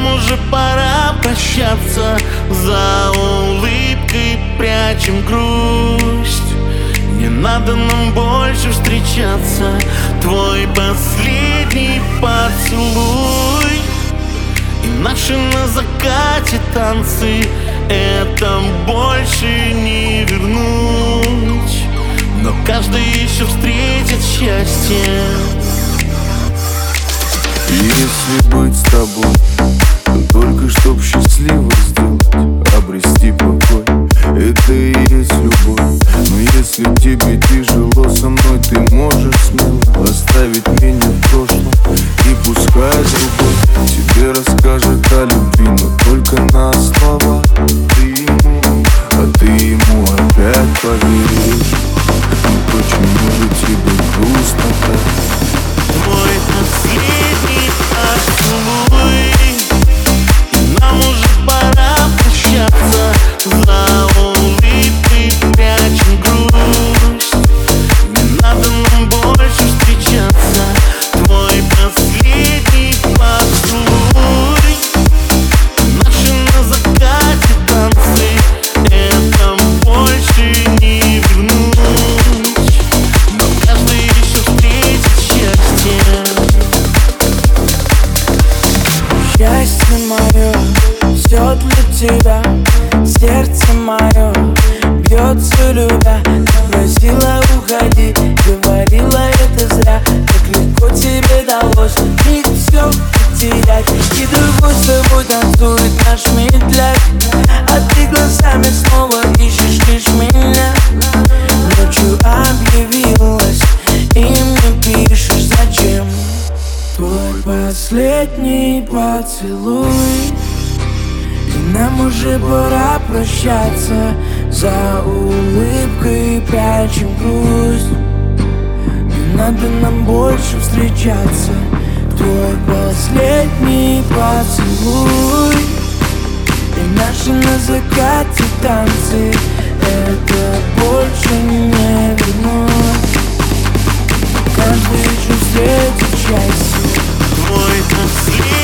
нам уже пора прощаться. За улыбкой прячем грусть. Не надо нам больше встречаться. Твой последний поцелуй. И наши на закате танцы. Это больше не вернуть. Но каждый еще встретит счастье. Если быть с тобой, чтоб счастливо сделать Обрести покой, это и есть любовь. Но если тебе тяжело со мной, ты можешь смело Оставить меня в прошлом Счастье мое, все для тебя. Сердце мое бьется любя Ты просила уходи, последний поцелуй. И нам уже пора прощаться. За улыбкой прячем грусть. Не надо нам больше встречаться. Твой последний поцелуй. И наши на закате танцы. Это больше не вернуть. Каждый еще встретит счастье sleep.